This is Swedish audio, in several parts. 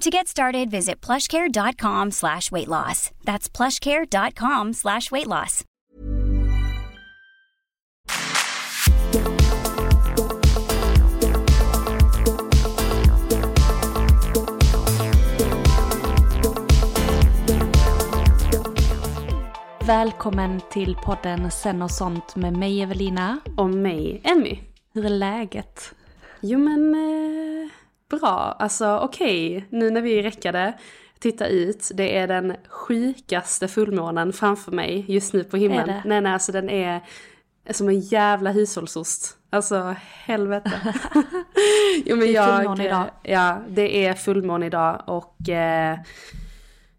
To get started, visit plushcare.com slash weight loss. That's plushcare.com slash weight loss. Välkommen till podden Sen och sånt med mig Evelina. Och mig, Emmy. Hur är läget? Jo men eh, bra, alltså okej, okay. nu när vi är räckade, titta ut, det är den sjukaste fullmånen framför mig just nu på himlen. Nej nej, alltså den är som en jävla hushållsost. Alltså helvete. jo, men det är jag, fullmåne idag. Ja, det är fullmåne idag och eh,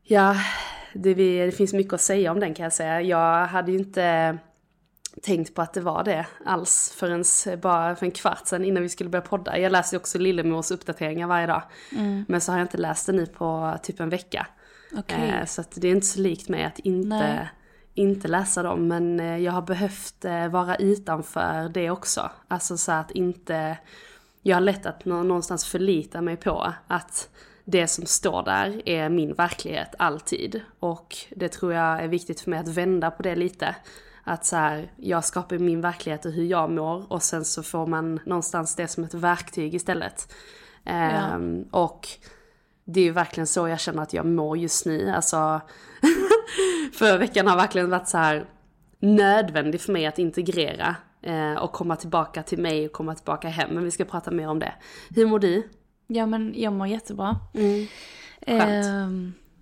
ja, det, det, finns mycket att säga om den kan jag säga. Jag hade ju inte tänkt på att det var det alls förrän bara för en kvart sedan innan vi skulle börja podda. Jag läser ju också Lillemors uppdateringar varje dag. Mm. Men så har jag inte läst det nu på typ en vecka. Okay. Eh, så att det är inte så likt mig att inte, inte läsa dem. Men eh, jag har behövt eh, vara utanför det också. Alltså så att inte... Jag har lätt att någonstans förlita mig på att det som står där är min verklighet alltid. Och det tror jag är viktigt för mig att vända på det lite. Att så här, jag skapar min verklighet och hur jag mår och sen så får man någonstans det som ett verktyg istället. Ja. Ehm, och det är ju verkligen så jag känner att jag mår just nu. Alltså, förra veckan har verkligen varit så här nödvändig för mig att integrera eh, och komma tillbaka till mig och komma tillbaka hem. Men vi ska prata mer om det. Hur mår du? Ja men jag mår jättebra. Mm. Eh,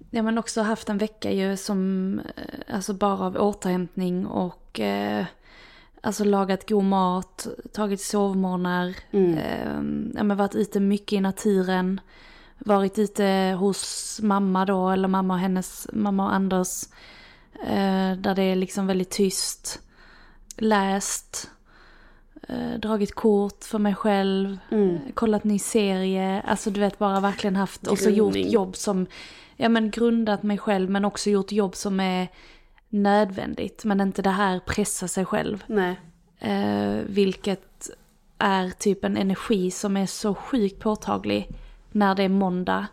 ja men också haft en vecka ju som, eh, alltså bara av återhämtning och eh, alltså lagat god mat, tagit sovmorgnar, Mm. eh, ja men varit ute mycket i naturen. Varit ute hos mamma då, eller mamma och hennes, mamma och Anders. Eh, där det är liksom väldigt tyst. Läst. Eh, dragit kort för mig själv. Mm. kollat ny serie, alltså du vet bara verkligen haft och så gjort jobb som, ja men grundat mig själv men också gjort jobb som är nödvändigt men inte det här pressa sig själv. Nej. Eh, vilket är typ en energi som är så sjukt påtaglig när det är måndag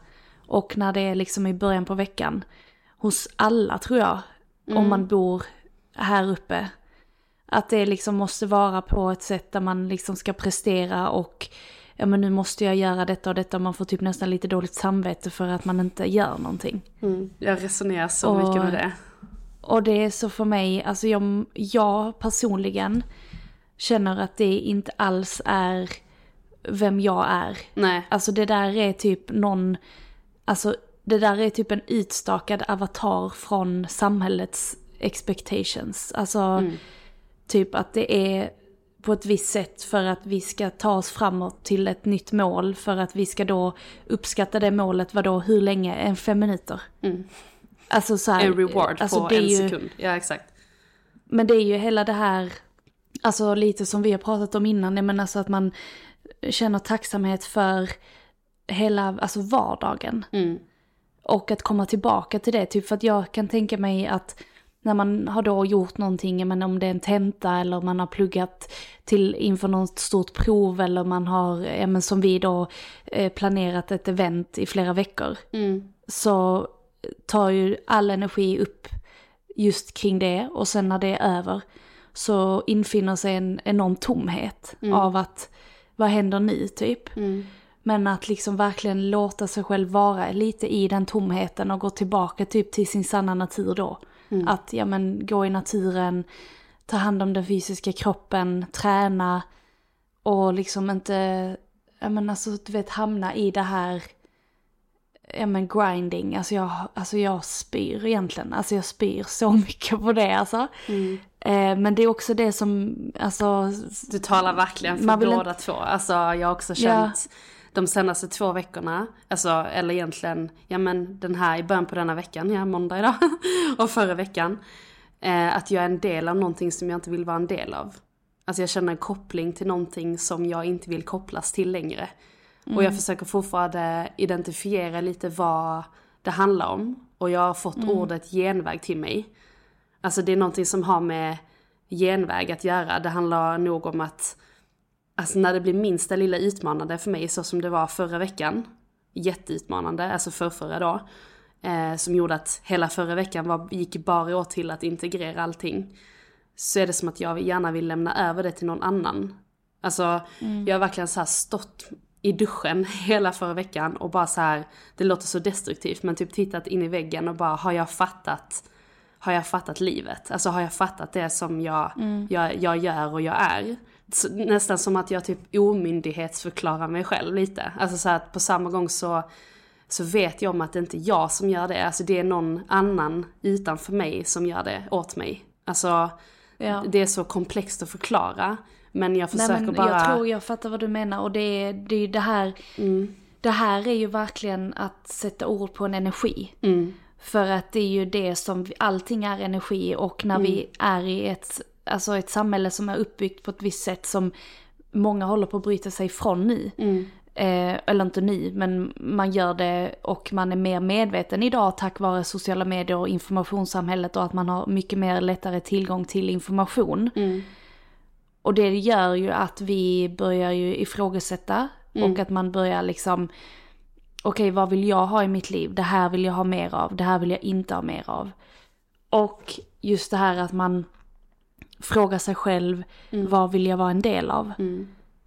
och när det är liksom i början på veckan. Hos alla tror jag, om man bor här uppe. Att det liksom måste vara på ett sätt där man liksom ska prestera och ja men nu måste jag göra detta och detta och man får typ nästan lite dåligt samvete för att man inte gör någonting. Mm. Jag resonerar så Och- mycket med det. Och det är så för mig, alltså jag, jag personligen känner att det inte alls är vem jag är. Nej. Alltså det där är typ någon, alltså det där är typ en utstakad avatar från samhällets expectations. Alltså typ att det är på ett visst sätt för att vi ska ta oss framåt till ett nytt mål för att vi ska då uppskatta det målet, vadå, hur länge? En fem minuter? Alltså så här, En reward alltså på en ju- sekund. Ja exakt. men det är ju hela det här, alltså lite som vi har pratat om innan, men alltså att man känner tacksamhet för hela, alltså vardagen. Mm. Och att komma tillbaka till det, typ för att jag kan tänka mig att när man har då gjort någonting, men om det är en tenta eller man har pluggat till inför något stort prov eller man har, ja, men som vi då, eh, planerat ett event i flera veckor. Så tar ju all energi upp just kring det och sen när det är över så infinner sig en enorm tomhet av att vad händer nu typ. Men att liksom verkligen låta sig själv vara lite i den tomheten och gå tillbaka typ till sin sanna natur då. Att ja men gå i naturen, ta hand om den fysiska kroppen, träna och liksom inte, ja men alltså du vet hamna i det här, ja men grinding, alltså jag, alltså jag spyr egentligen, alltså jag spyr så mycket på det alltså. Eh, men det är också det som, alltså, Du talar verkligen för båda två. Alltså jag har också känt de senaste två veckorna, alltså eller egentligen, ja men den här i början på denna veckan, ja måndag idag, och förra veckan. Eh, att jag är en del av någonting som jag inte vill vara en del av. Alltså jag känner en koppling till någonting som jag inte vill kopplas till längre. Och jag försöker fortfarande identifiera lite vad det handlar om. Och jag har fått ordet genväg till mig. Alltså det är någonting som har med genväg att göra. Det handlar nog om att Alltså när det blir minsta lilla utmanande för mig, så som det var förra veckan. Jätteutmanande, alltså förrförra då. Eh, som gjorde att hela förra veckan var, gick bara åt till att integrera allting. Så är det som att jag gärna vill lämna över det till någon annan. Alltså jag har verkligen så stått i duschen hela förra veckan och bara så här, det låter så destruktivt men typ tittat in i väggen och bara har jag fattat har jag fattat livet? Alltså har jag fattat det som jag, jag, jag gör och jag är? Nästan som att jag typ omyndighetsförklarar mig själv lite. Alltså så att på samma gång så, så vet jag om att det inte är jag som gör det. Alltså det är någon annan utanför mig som gör det åt mig. Alltså Ja. det är så komplext att förklara. Men jag försöker Nej, men bara... Jag tror jag fattar vad du menar och det är det, är det här. Det här är ju verkligen att sätta ord på en energi. För att det är ju det som, allting är energi och när vi är i ett, alltså ett samhälle som är uppbyggt på ett visst sätt som många håller på att bryta sig ifrån nu. Eh, eller inte nu, men man gör det och man är mer medveten idag tack vare sociala medier och informationssamhället och att man har mycket mer lättare tillgång till information. Och det gör ju att vi börjar ju ifrågasätta och att man börjar liksom okej vad vill jag ha i mitt liv? Det här vill jag ha mer av, det här vill jag inte ha mer av. Och just det här att man frågar sig själv vad vill jag vara en del av?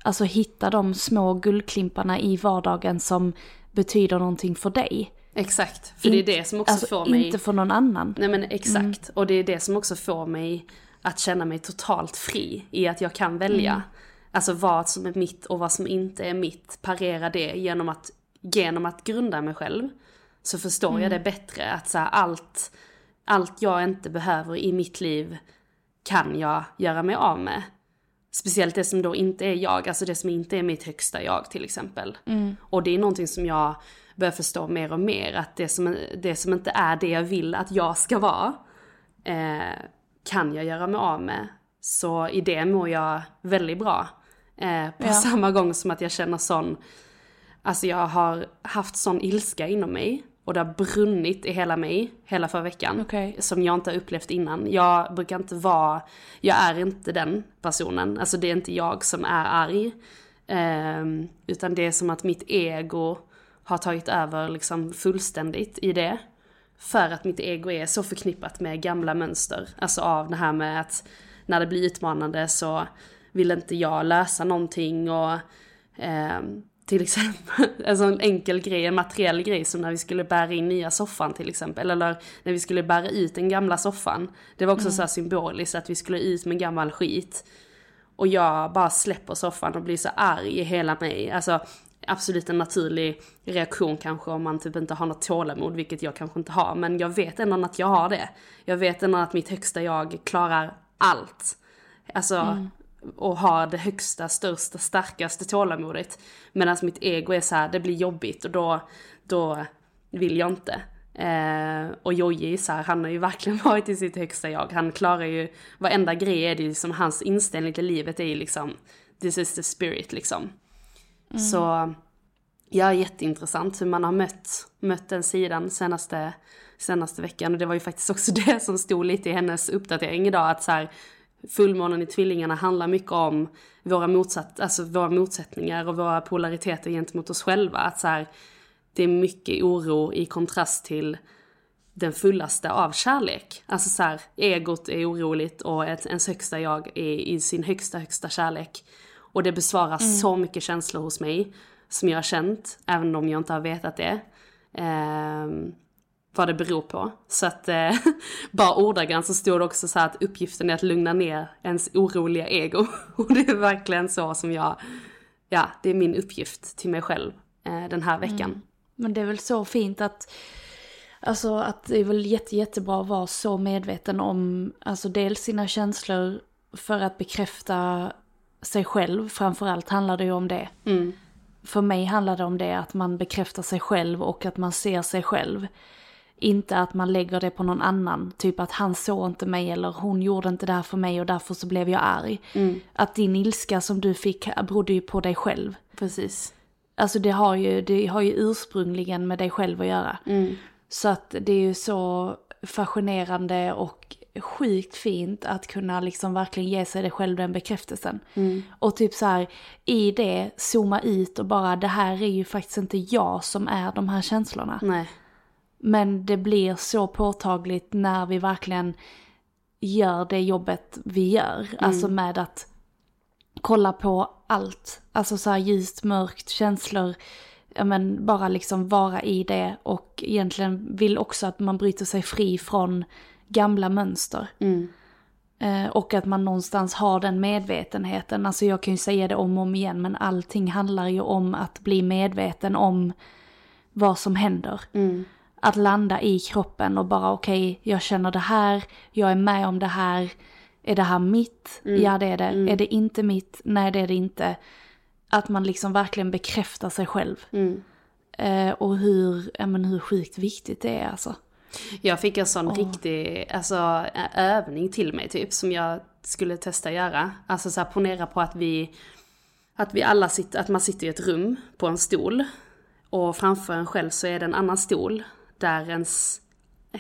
Alltså hitta de små guldklimparna i vardagen som betyder någonting för dig. Exakt, för det är det som också alltså, får mig... Inte för någon annan. Nej men exakt, och det är det som också får mig att känna mig totalt fri i att jag kan välja. Alltså vad som är mitt och vad som inte är mitt, parera det genom att, genom att grunda mig själv. Så förstår jag det bättre, att så allt, allt jag inte behöver i mitt liv kan jag göra mig av med. Speciellt det som då inte är jag, alltså det som inte är mitt högsta jag till exempel. Och det är någonting som jag börjar förstå mer och mer, att det som, det som inte är det jag vill att jag ska vara, eh, kan jag göra mig av med. Så i det mår jag väldigt bra. Eh, på Ja. samma gång som att jag känner sån, alltså jag har haft sån ilska inom mig. Och det har brunnit i hela mig, hela förra veckan. Okej. Som jag inte har upplevt innan. Jag brukar inte vara, jag är inte den personen. Alltså det är inte jag som är arg. Ehm, utan det är som att mitt ego har tagit över liksom fullständigt i det. För att mitt ego är så förknippat med gamla mönster. Alltså av det här med att när det blir utmanande så vill inte jag lösa någonting och ehm, till exempel en sån enkel grej, en materiell grej som när vi skulle bära in nya soffan till exempel. Eller när vi skulle bära ut den gamla soffan. Det var också så här symboliskt att vi skulle ut med gammal skit. Och jag bara släpper soffan och blir så arg i hela mig. Alltså absolut en naturlig reaktion kanske om man typ inte har något tålamod, vilket jag kanske inte har. Men jag vet ändå att jag har det. Jag vet ändå att mitt högsta jag klarar allt. Alltså, och har det högsta, största, starkaste tålamodet. Medan mitt ego är så här, det blir jobbigt och då, då vill jag inte. Eh, och Jojje så här, han har ju verkligen varit i sitt högsta jag. Han klarar ju, varenda grej är det ju som hans inställning till livet är ju liksom, this is the spirit liksom. Så, ja jätteintressant hur man har mött, mött den sidan senaste senaste veckan. Och det var ju faktiskt också det som stod lite i hennes uppdatering idag. Att så här, fullmånen i tvillingarna handlar mycket om våra, motsatt, alltså våra motsättningar och våra polariteter gentemot oss själva. Att så här, det är mycket oro i kontrast till den fullaste av kärlek. Alltså så här, egot är oroligt och ett, ens högsta jag är i sin högsta, högsta kärlek. Och det besvarar mm. så mycket känslor hos mig som jag har känt, även om jag inte har vetat det. Eh, vad det beror på. Så att eh, bara ordagrant så stod det också så att uppgiften är att lugna ner ens oroliga ego. Och det är verkligen så som jag, ja det är min uppgift till mig själv eh, den här veckan. Mm. Men det är väl så fint att Alltså att det är väl jätte, jättebra att vara så medveten om, alltså dels sina känslor för att bekräfta sig själv, framförallt handlar det ju om det. Mm. För mig handlar det om det, att man bekräftar sig själv och att man ser sig själv. Inte att man lägger det på någon annan, typ att han såg inte mig eller hon gjorde inte det här för mig och därför så blev jag arg. Mm. Att din ilska som du fick berodde ju på dig själv. Precis. Alltså det har ju, det har ju ursprungligen med dig själv att göra. Mm. Så att det är ju så fascinerande och sjukt fint att kunna liksom verkligen ge sig det själv den bekräftelsen. Mm. Och typ så här, i det zooma ut och bara det här är ju faktiskt inte jag som är de här känslorna. Nej. Men det blir så påtagligt när vi verkligen gör det jobbet vi gör. Mm. Alltså med att kolla på allt. Alltså så här ljust, mörkt, känslor. Men bara liksom vara i det och egentligen vill också att man bryter sig fri från gamla mönster. Mm. Eh, och att man någonstans har den medvetenheten. Alltså jag kan ju säga det om och om igen men allting handlar ju om att bli medveten om vad som händer. Mm. Att landa i kroppen och bara okej, okay, jag känner det här, jag är med om det här. Är det här mitt? Mm. Ja det är det. Mm. Är det inte mitt? Nej det är det inte. Att man liksom verkligen bekräftar sig själv. Mm. Eh, och hur, ja, men hur sjukt viktigt det är alltså. Jag fick en sån oh. riktig alltså, övning till mig typ som jag skulle testa göra. Alltså så här, ponera på att vi, att vi alla sitter, att man sitter i ett rum på en stol. Och framför en själv så är det en annan stol där ens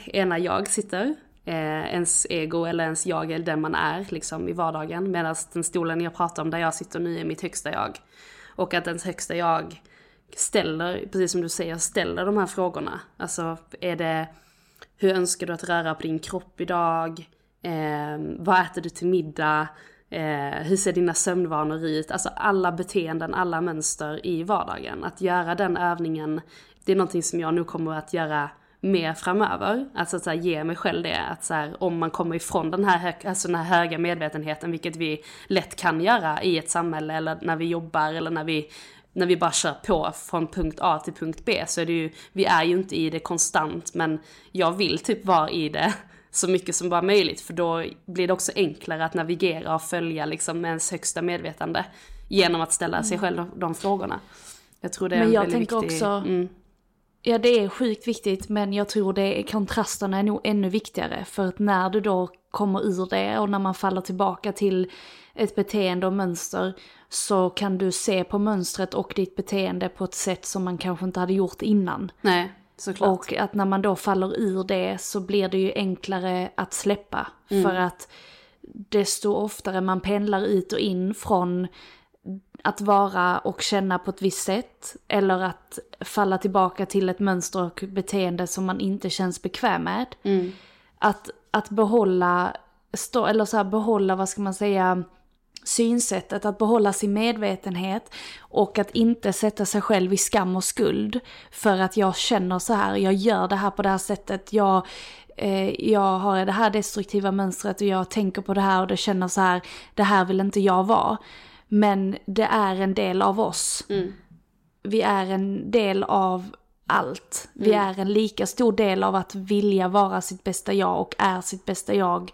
ena jag sitter. Eh, ens ego eller ens jag eller den man är liksom i vardagen. Medan den stolen jag pratar om där jag sitter nu är mitt högsta jag. Och att ens högsta jag ställer, precis som du säger, ställer de här frågorna. Alltså är det hur önskar du att röra på din kropp idag? Eh, vad äter du till middag? Eh, hur ser dina sömnvanor ut? Alltså alla beteenden, alla mönster i vardagen. Att göra den övningen, det är någonting som jag nu kommer att göra mer framöver. Alltså att här, ge mig själv det, att så här, om man kommer ifrån den här, alltså den här höga medvetenheten, vilket vi lätt kan göra i ett samhälle eller när vi jobbar eller när vi när vi bara kör på från punkt A till punkt B så är det ju, vi är ju inte i det konstant men jag vill typ vara i det så mycket som bara möjligt för då blir det också enklare att navigera och följa liksom med ens högsta medvetande genom att ställa sig själv de, frågorna. Jag tror det är men en jag väldigt tänker viktig... också, mm. Ja det är sjukt viktigt men jag tror det är, kontrasterna är nog ännu viktigare. För att när du då kommer ur det och när man faller tillbaka till ett beteende och mönster så kan du se på mönstret och ditt beteende på ett sätt som man kanske inte hade gjort innan. Nej, såklart. Och att när man då faller ur det så blir det ju enklare att släppa. Mm. För att desto oftare man pendlar ut och in från att vara och känna på ett visst sätt. Eller att falla tillbaka till ett mönster och beteende som man inte känns bekväm med. Mm. Att, att behålla, stå, eller så här, behålla, vad ska man säga, synsättet, att behålla sin medvetenhet och att inte sätta sig själv i skam och skuld för att jag känner så här, jag gör det här på det här sättet, jag, eh, jag har det här destruktiva mönstret och jag tänker på det här och det känner så här, det här vill inte jag vara. Men det är en del av oss. Mm. Vi är en del av allt. Vi Mm. är en lika stor del av att vilja vara sitt bästa jag och är sitt bästa jag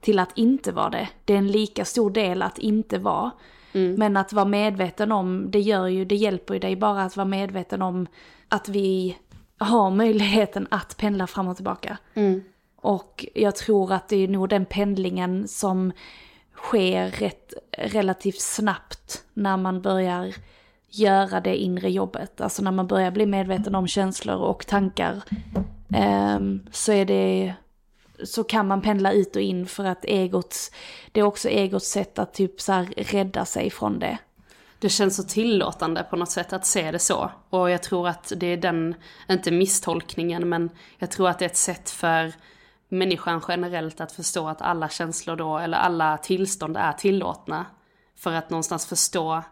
till att inte vara det. Det är en lika stor del att inte vara. Mm. Men att vara medveten om, det gör ju, det hjälper ju dig bara att vara medveten om att vi har möjligheten att pendla fram och tillbaka. Mm. Och jag tror att det är nog den pendlingen som sker rätt, relativt snabbt när man börjar göra det inre jobbet. Alltså när man börjar bli medveten om känslor och tankar um, så är det så kan man pendla ut och in för att egots, det är också egots sätt att typ så här rädda sig från det. Det känns så tillåtande på något sätt att se det så. Och jag tror att det är den, inte misstolkningen, men jag tror att det är ett sätt för människan generellt att förstå att alla känslor då, eller alla tillstånd är tillåtna. För att någonstans förstå,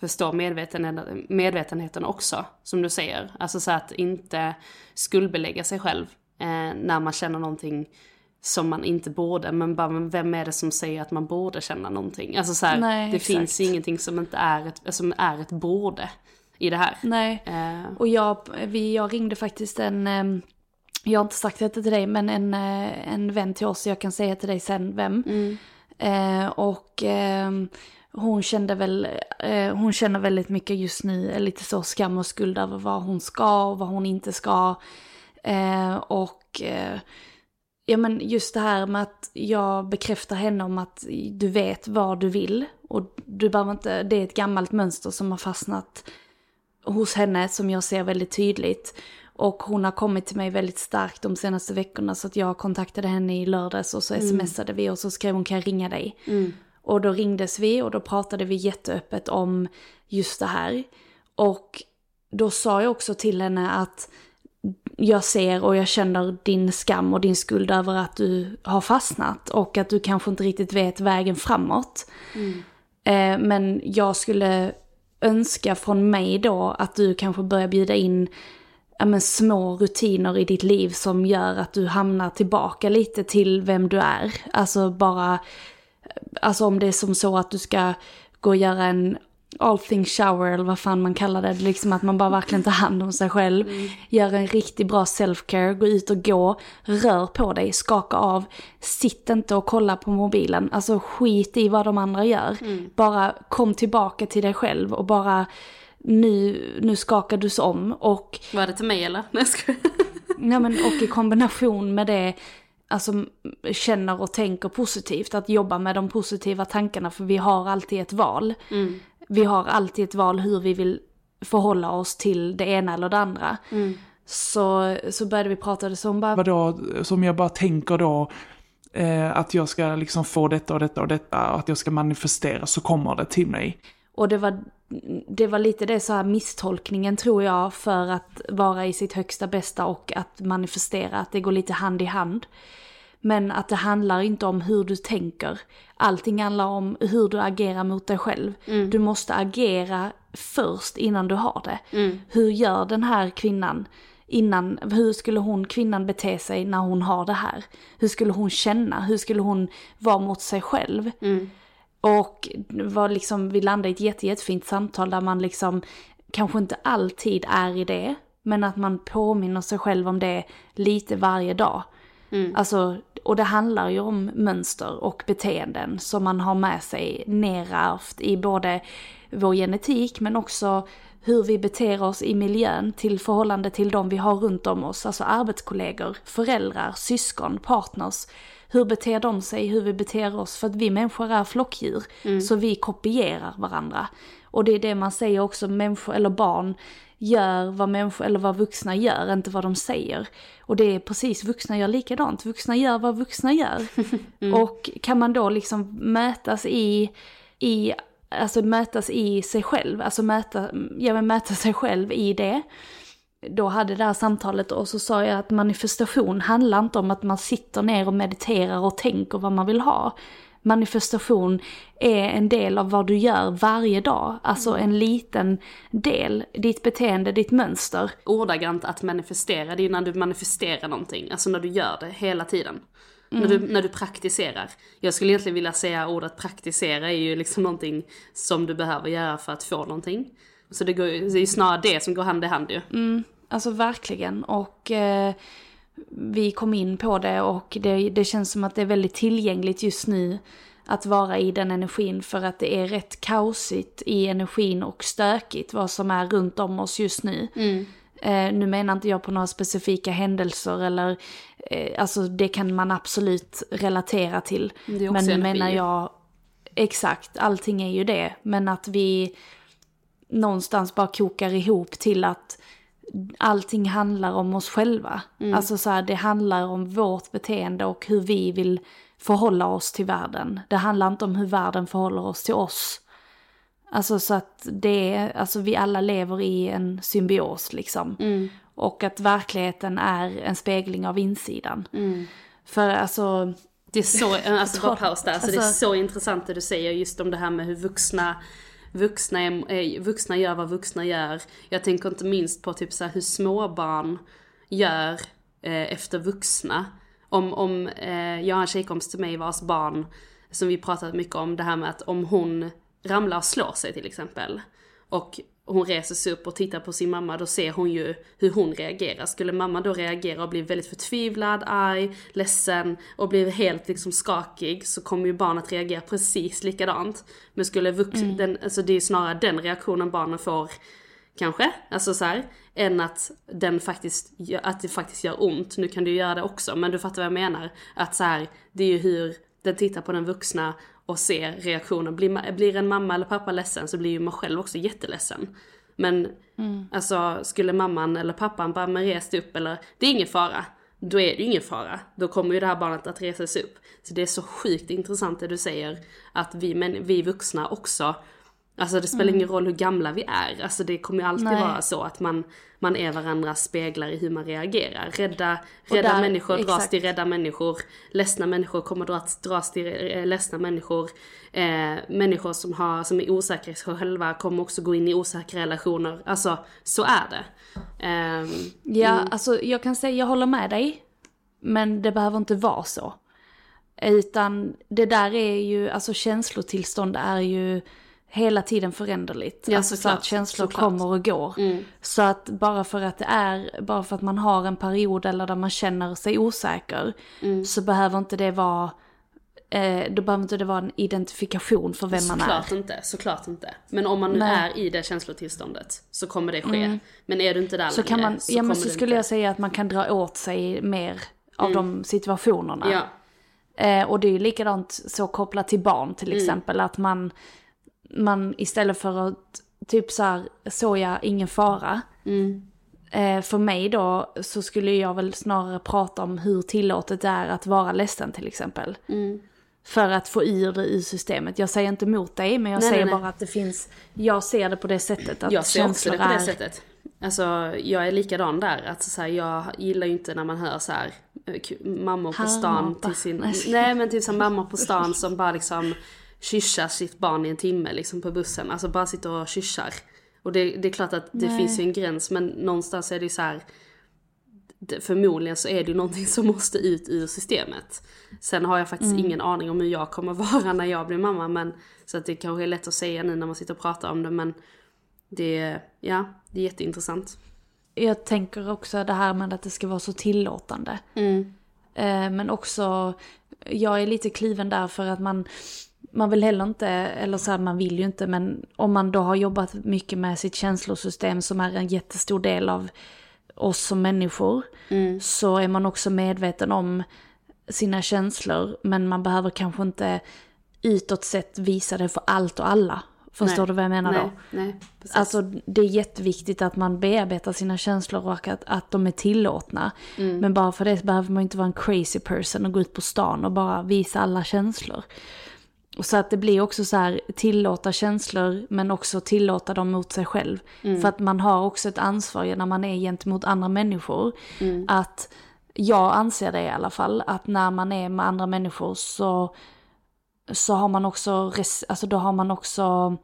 förstå medveten, medvetenheten också, som du säger. Alltså så att inte skuldbelägga sig själv eh, när man känner någonting som man inte borde. Men bara, men vem är det som säger att man borde känna någonting? Alltså så här, Nej, det exakt. finns ingenting som inte är ett, som är ett borde i det här. Nej, Eh, och jag, vi, jag ringde faktiskt en, jag har inte sagt detta till dig, men en, eh, en vän till oss, jag kan säga till dig sen vem. Eh, och ehm, hon kände väl, eh, hon känner väldigt mycket just nu, eh, lite så skam och skuld över vad hon ska och vad hon inte ska. Eh, och eh, ja men just det här med att jag bekräftar henne om att du vet vad du vill. Och du behöver inte, det är ett gammalt mönster som har fastnat hos henne som jag ser väldigt tydligt. Och hon har kommit till mig väldigt starkt de senaste veckorna så att jag kontaktade henne i lördags och så smsade vi och så skrev hon kan jag ringa dig. Och då ringdes vi och då pratade vi jätteöppet om just det här. Och då sa jag också till henne att jag ser och jag känner din skam och din skuld över att du har fastnat och att du kanske inte riktigt vet vägen framåt. Eh, men jag skulle önska från mig då att du kanske börjar bjuda in ja, men, små rutiner i ditt liv som gör att du hamnar tillbaka lite till vem du är. Alltså bara, alltså om det är som så att du ska gå och göra en all things shower eller vad fan man kallar det. Liksom att man bara verkligen tar hand om sig själv. Gör en riktigt bra self-care, gå ut och gå, rör på dig, skaka av. Sitt inte och kolla på mobilen. Alltså skit i vad de andra gör. Bara kom tillbaka till dig själv och bara nu, nu skakar du om och var det till mig eller? Nej, jag. Ja, men, och i kombination med det, alltså känner och tänker positivt, att jobba med de positiva tankarna, för vi har alltid ett val. Vi har alltid ett val hur vi vill förhålla oss till det ena eller det andra. Så, så började vi prata det som bara, Vadå, som jag bara tänker då, eh, att jag ska liksom få detta och detta och detta, och att jag ska manifestera, så kommer det till mig. Och det var, det var lite det så här misstolkningen tror jag för att vara i sitt högsta bästa och att manifestera, att det går lite hand i hand. Men att det handlar inte om hur du tänker. Allting handlar om hur du agerar mot dig själv. Du måste agera först innan du har det. Hur gör den här kvinnan innan, hur skulle hon, kvinnan bete sig när hon har det här? Hur skulle hon känna? Hur skulle hon vara mot sig själv? Och var liksom, vi landade i ett jätte, jättefint samtal där man liksom kanske inte alltid är i det, men att man påminner sig själv om det lite varje dag. Alltså, och det handlar ju om mönster och beteenden som man har med sig nerärvt i både vår genetik men också hur vi beter oss i miljön till förhållande till de vi har runt om oss, alltså arbetskollegor, föräldrar, syskon, partners. Hur beter de sig, hur vi beter oss, för att vi människor är flockdjur, så vi kopierar varandra. Och det är det man säger också, människor eller barn gör vad människor, eller vad vuxna gör, inte vad de säger. Och det är precis, vuxna gör likadant, vuxna gör vad vuxna gör. Och kan man då liksom mötas i, i alltså mötas i sig själv, alltså möta, ja, men möta sig själv i det. Då hade det här samtalet och så sa jag att manifestation handlar inte om att man sitter ner och mediterar och tänker vad man vill ha. Manifestation är en del av vad du gör varje dag, alltså en liten del, ditt beteende, ditt mönster. Ordagrant att manifestera, det är ju när du manifesterar någonting, alltså när du gör det hela tiden. När, du, när du praktiserar. Jag skulle egentligen vilja säga ordet praktisera är ju liksom någonting som du behöver göra för att få någonting. Så det, går, det är ju snarare det som går hand i hand ju. Alltså verkligen. Och eh, vi kom in på det och det, det känns som att det är väldigt tillgängligt just nu att vara i den energin för att det är rätt kaosigt i energin och stökigt vad som är runt om oss just nu. Eh, nu menar inte jag på några specifika händelser eller, eh, alltså det kan man absolut relatera till. Men nu menar jag, exakt, allting är ju det. Men att vi, någonstans bara kokar ihop till att allting handlar om oss själva. Alltså så här, det handlar om vårt beteende och hur vi vill förhålla oss till världen. Det handlar inte om hur världen förhåller oss till oss. Alltså så att det är, alltså vi alla lever i en symbios liksom. Och att verkligheten är en spegling av insidan. För alltså, Det är så, alltså bara paus där, alltså, det är alltså- så intressant det du säger just om det här med hur vuxna Vuxna, är, eh, vuxna gör vad vuxna gör. Jag tänker inte minst på typ så här hur småbarn gör eh, efter vuxna. Om, om eh, jag har en tjejkompis till mig vars barn, som vi pratat mycket om, det här med att om hon ramlar och slår sig till exempel. Och hon reser sig upp och tittar på sin mamma, då ser hon ju hur hon reagerar. Skulle mamma då reagera och bli väldigt förtvivlad, arg, ledsen och bli helt liksom skakig så kommer ju barnet reagera precis likadant. Men skulle vux- den, alltså det är snarare den reaktionen barnen får kanske, alltså så här, än att den faktiskt, att det faktiskt gör ont. Nu kan ju göra det också, men du fattar vad jag menar. Att så här, det är ju hur den tittar på den vuxna och ser reaktionen. Blir, blir en mamma eller pappa ledsen så blir ju man själv också jätteledsen. Men alltså skulle mamman eller pappan bara men rest upp eller, det är ingen fara. Då är det ju ingen fara. Då kommer ju det här barnet att resa sig upp. Så det är så sjukt intressant det du säger. Att vi, men, vi vuxna också Alltså det spelar ingen roll hur gamla vi är. Alltså det kommer ju alltid Nej. vara så att man, man är varandras speglar i hur man reagerar. Rädda, rädda där- människor dras exakt. till rädda människor. Ledsna människor kommer dras, dras till eh, ledsna människor. Eh, människor som, har, som är osäkra i sig själva kommer också gå in i osäkra relationer. Alltså så är det. Ehm, Ja, alltså jag kan säga jag håller med dig. Men det behöver inte vara så. Utan det där är ju, alltså känslotillstånd är ju hela tiden föränderligt. Ja, alltså så att känslor såklart. Mm. kommer och går. Så att bara för att det är, bara för att man har en period eller där man känner sig osäker. Mm. Så behöver inte det vara, eh, då behöver inte det vara en identifikation för vem man är. Såklart inte, såklart inte. Men om man nu Nej. är i det känslotillståndet så kommer det ske. Men är du inte där Så kan man, så ja men så skulle inte. jag säga att man kan dra åt sig mer av de situationerna. Ja, Eh, och det är ju likadant så kopplat till barn till exempel. Att man, man istället för att typ så här, så jag ingen fara. Eh, för mig då så skulle jag väl snarare prata om hur tillåtet det är att vara ledsen till exempel. För att få ur det i systemet. Jag säger inte emot dig men jag Nej, säger nej, nej. bara att det finns, jag ser det på det sättet. Att jag ser också det på det är- sättet. Alltså jag är likadan där. Att så här, jag gillar ju inte när man hör så här eh, mammor på stan Harmapa. till sin... Nej. Nej men typ så här, mammor på stan som bara liksom kyssar sitt barn i en timme liksom på bussen. Alltså bara sitter och kyssar. Och det, det är klart att det finns ju en gräns men någonstans är det ju så här. Förmodligen så är det ju någonting som måste ut ur systemet. Sen har jag faktiskt ingen aning om hur jag kommer vara när jag blir mamma men så att det kanske är lätt att säga nu när man sitter och pratar om det men det, ja, det är jätteintressant. Jag tänker också det här med att det ska vara så tillåtande. Eh, men också, jag är lite kliven där för att man, man vill heller inte, eller så här, man vill ju inte, men om man då har jobbat mycket med sitt känslosystem som är en jättestor del av oss som människor, så är man också medveten om sina känslor, men man behöver kanske inte utåt sett visa det för allt och alla. Förstår Nej. du vad jag menar då? Nej, nej, precis. Alltså det är jätteviktigt att man bearbetar sina känslor och att, att de är tillåtna. Men bara för det behöver man inte vara en crazy person och gå ut på stan och bara visa alla känslor. Och så att det blir också så här, tillåta känslor men också tillåta dem mot sig själv. För att man har också ett ansvar när man är gentemot andra människor. Att jag anser det i alla fall, att när man är med andra människor så, så har man också, alltså då har man också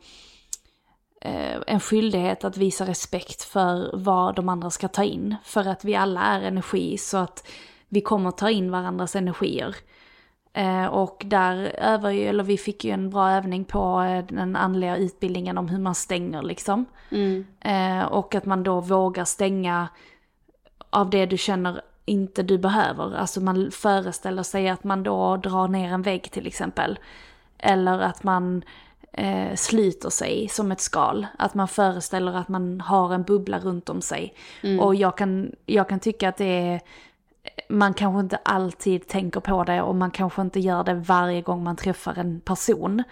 eh, en skyldighet att visa respekt för vad de andra ska ta in. För att vi alla är energi så att vi kommer ta in varandras energier. Eh, och där övar ju, eller vi fick ju en bra övning på eh, den andliga utbildningen om hur man stänger liksom. Eh, och att man då vågar stänga av det du känner inte du behöver. Alltså man föreställer sig att man då drar ner en vägg till exempel. Eller att man eh, sluter sig som ett skal. Att man föreställer att man har en bubbla runt om sig. Och jag kan, jag kan tycka att det är man kanske inte alltid tänker på det och man kanske inte gör det varje gång man träffar en person.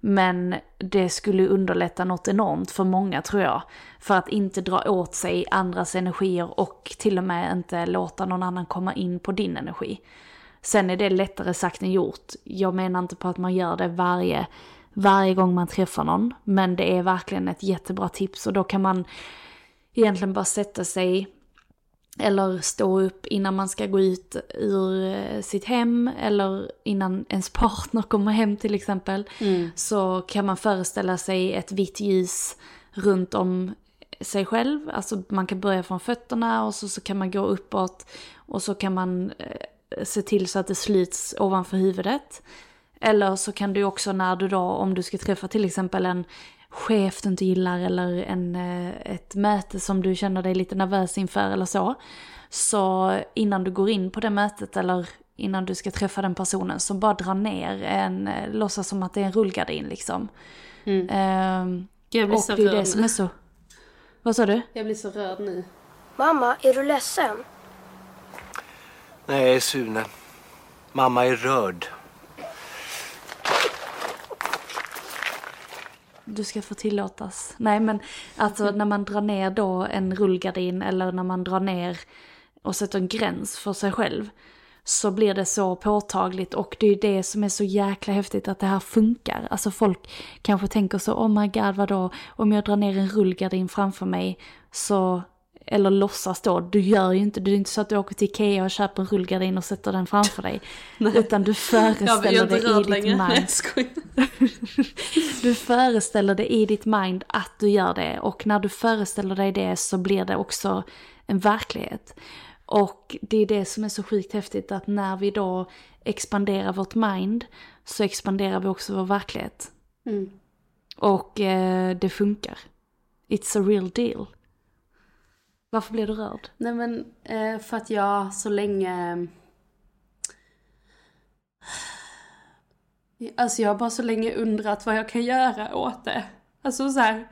Men det skulle underlätta något enormt för många tror jag. För att inte dra åt sig andras energier och till och med inte låta någon annan komma in på din energi. Sen är det lättare sagt än gjort. Jag menar inte på att man gör det varje, varje gång man träffar någon. Men det är verkligen ett jättebra tips och då kan man egentligen bara sätta sig eller stå upp innan man ska gå ut ur eh, sitt hem eller innan ens partner kommer hem till exempel. Mm. Så kan man föreställa sig ett vitt ljus runt om sig själv. Alltså man kan börja från fötterna och så, så kan man gå uppåt och så kan man eh, se till så att det slits ovanför huvudet. Eller så kan du också när du då, om du ska träffa till exempel en chef du inte gillar eller en, eh, ett möte som du känner dig lite nervös inför eller så. Så innan du går in på det mötet eller innan du ska träffa den personen så bara dra ner en, eh, låtsas som att det är en rullgardin liksom. Mm. Ehm, Jag blir och så det är rörd det som är så... Vad sa du? Jag blir så rörd nu. Mamma, är du ledsen? Nej, Sune. Mamma är rörd. Du ska få tillåtas. Nej men alltså när man drar ner då en rullgardin eller när man drar ner och sätter en gräns för sig själv. Så blir det så påtagligt och det är ju det som är så jäkla häftigt att det här funkar. Alltså folk kanske tänker så, oh my god vadå, om jag drar ner en rullgardin framför mig så, eller låtsas då, du gör ju inte, det är inte så att du åker till Ikea och köper en rullgardin och sätter den framför dig. Utan du föreställer dig i ditt mind. Nej. Du föreställer dig i ditt mind att du gör det och när du föreställer dig det så blir det också en verklighet. Och det är det som är så sjukt häftigt att när vi då expanderar vårt mind så expanderar vi också vår verklighet. Mm. Och eh, det funkar. It's a real deal. Varför blir du rörd? Nej men eh, för att jag så länge... Alltså jag har bara så länge undrat vad jag kan göra åt det. Alltså så här.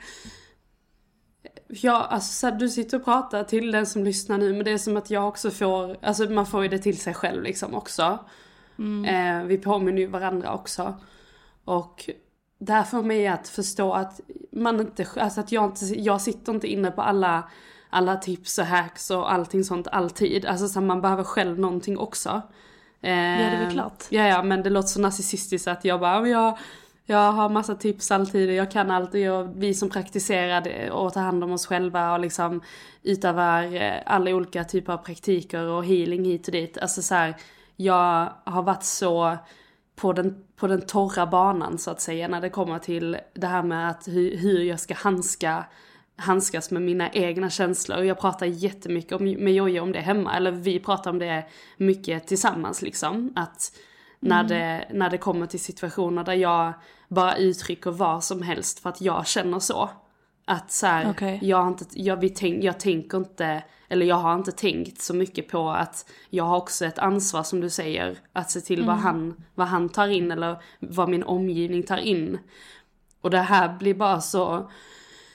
Ja, alltså så här, du sitter och pratar till den som lyssnar nu men det är som att jag också får, alltså man får ju det till sig själv liksom också. Eh, vi påminner ju varandra också. Och det här får mig att förstå att man inte, alltså att jag inte, jag sitter inte inne på alla, alla tips och hacks och allting sånt alltid. Alltså så man behöver själv någonting också. Eh, Ja, det är väl klart. Ja, ja, men det låter så narcissistiskt att jag bara, "Men jag, jag har massa tips alltid och jag kan alltid och vi som praktiserar och tar hand om oss själva och liksom utövar eh, alla olika typer av praktiker och healing hit och dit. Alltså så här, jag har varit så på den, på den torra banan så att säga när det kommer till det här med att hur, hur jag ska handska handskas med mina egna känslor. Jag pratar jättemycket om, med Jojje om det hemma, eller vi pratar om det mycket tillsammans liksom. Att när, det, när det kommer till situationer där jag bara uttrycker vad som helst för att jag känner så. Att så här, Okej. jag, har inte, jag, vi tänk, jag tänker inte, eller jag har inte tänkt så mycket på att jag har också ett ansvar som du säger. Att se till vad, han, vad han tar in eller vad min omgivning tar in. Och det här blir bara så...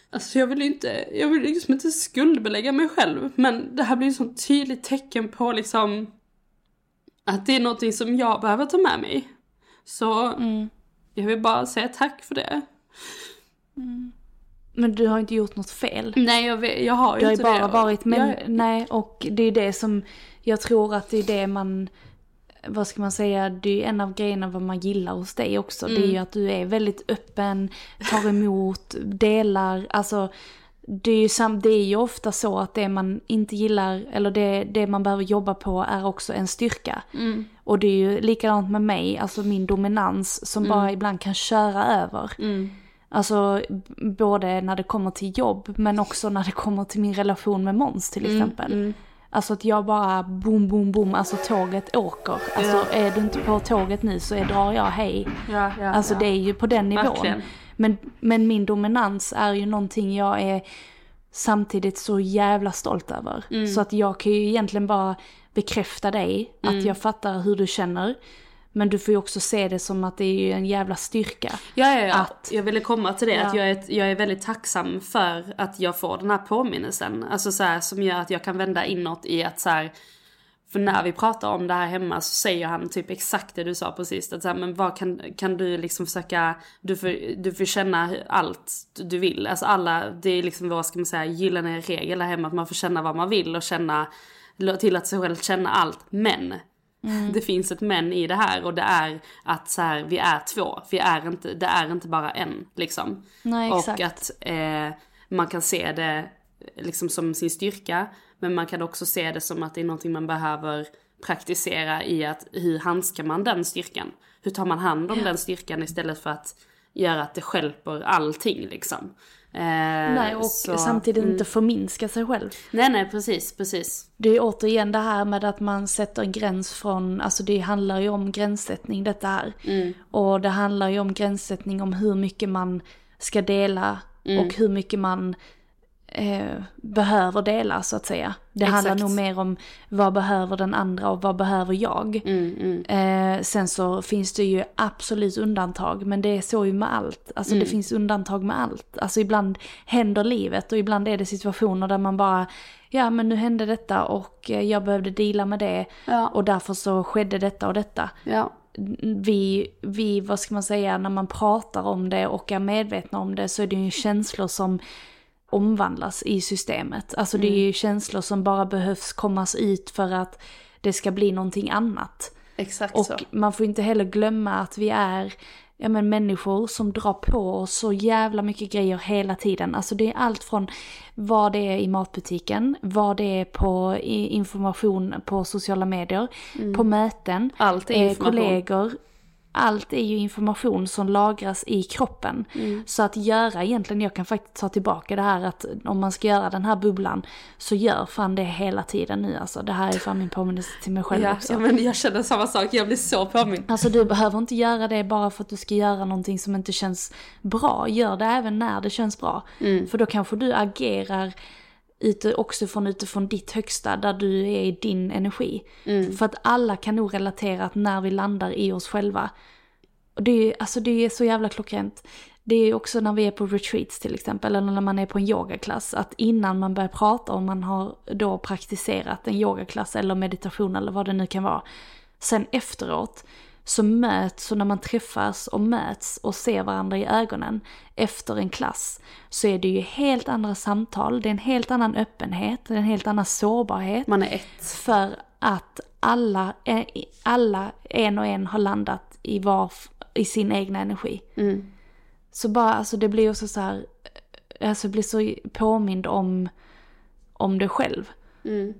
Alltså jag vill inte, jag vill liksom inte skuldbelägga mig själv. Men det här blir ett sånt tydligt tecken på liksom att det är någonting som jag behöver ta med mig. Så jag vill bara säga tack för det. Men du har inte gjort något fel. Nej jag, vet, jag har ju Du har ju inte bara det. varit men Jag- nej och det är det som jag tror att det är det man vad ska man säga, det är en av grejerna vad man gillar hos dig också. Det är Mm. ju att du är väldigt öppen, tar emot, delar, alltså det är, ju sam, det är ju ofta så att det man inte gillar, eller det, det man behöver jobba på är också en styrka. Mm. Och det är ju likadant med mig, alltså min dominans som bara ibland kan köra över. Mm. Alltså både när det kommer till jobb men också när det kommer till min relation med Måns till Mm, exempel. Alltså att jag bara boom, boom, boom, alltså tåget åker. Alltså är du inte på tåget nu så är, drar jag hej. Ja, ja, Alltså ja. det är ju på den nivån. Verkligen. Men, men min dominans är ju någonting jag är samtidigt så jävla stolt över. Mm. Så att jag kan ju egentligen bara bekräfta dig, Mm. att jag fattar hur du känner. Men du får ju också se det som att det är ju en jävla styrka. Ja, ja, ja. Att- jag ville komma till det. Att Ja. jag är, jag är väldigt tacksam för att jag får den här påminnelsen. Alltså så här, som gör att jag kan vända inåt i att så här, För när vi pratar om det här hemma så säger han typ exakt det du sa precis. Att så här, men vad kan, kan du liksom försöka, du får, du får känna allt du vill. Alltså alla, det är liksom vad ska man säga, gyllene regel här hemma. Att man får känna vad man vill och känna, till att sig själv känna allt. Men det finns ett men i det här och det är att så här, vi är två. Vi är inte, det är inte bara en liksom. Nej, och att eh, man kan se det liksom som sin styrka. Men man kan också se det som att det är någonting man behöver praktisera i att hur handskar man den styrkan? Hur tar man hand om den styrkan istället för att göra att det skälper allting liksom. Eh, Nej, och så- samtidigt mm. inte förminska sig själv. Nej, nej, precis, precis. Det är återigen det här med att man sätter en gräns från, alltså det handlar ju om gränssättning detta här. Och det handlar ju om gränssättning om hur mycket man ska dela och hur mycket man eh, behöver dela så att säga. Det handlar Exakt. nog mer om vad behöver den andra och vad behöver jag. Eh, sen så finns det ju absolut undantag, men det är så ju med allt. Alltså det finns undantag med allt. Alltså ibland händer livet och ibland är det situationer där man bara, ja men nu hände detta och eh, jag behövde deala med det. Ja. Och därför så skedde detta och detta. Ja. Vi, vi, vad ska man säga, när man pratar om det och är medvetna om det så är det ju känslor som omvandlas i systemet. Alltså det är ju känslor som bara behövs kommas ut för att det ska bli någonting annat. Exakt Och så. man får inte heller glömma att vi är ja, men människor som drar på oss så jävla mycket grejer hela tiden. Alltså det är allt från vad det är i matbutiken, vad det är på information på sociala medier, på möten, Mm. Allt är eh, kollegor. Allt är ju information som lagras i kroppen. Mm. Så att göra egentligen, jag kan faktiskt ta tillbaka det här att om man ska göra den här bubblan så gör fan det hela tiden nu alltså. Det här är fan min påminnelse till mig själv Ja, också. ja, men jag känner samma sak, jag blir så påmind. Alltså du behöver inte göra det bara för att du ska göra någonting som inte känns bra. Gör det även när det känns bra. För då kanske du agerar ute, också från, utifrån ditt högsta, där du är i din energi. För att alla kan nog relatera att när vi landar i oss själva. Och det är, alltså det är så jävla klockrent. Det är också när vi är på retreats till exempel, eller när man är på en yogaklass, att innan man börjar prata om man har då praktiserat en yogaklass eller meditation eller vad det nu kan vara. Sen efteråt så möts, och när man träffas och möts och ser varandra i ögonen efter en klass så är det ju helt andra samtal, det är en helt annan öppenhet, det är en helt annan sårbarhet. Man är ett. För att alla, alla en och en har landat i, var, i sin egna energi. Så bara, alltså det blir också så här, alltså blir så påmind om, om det själv.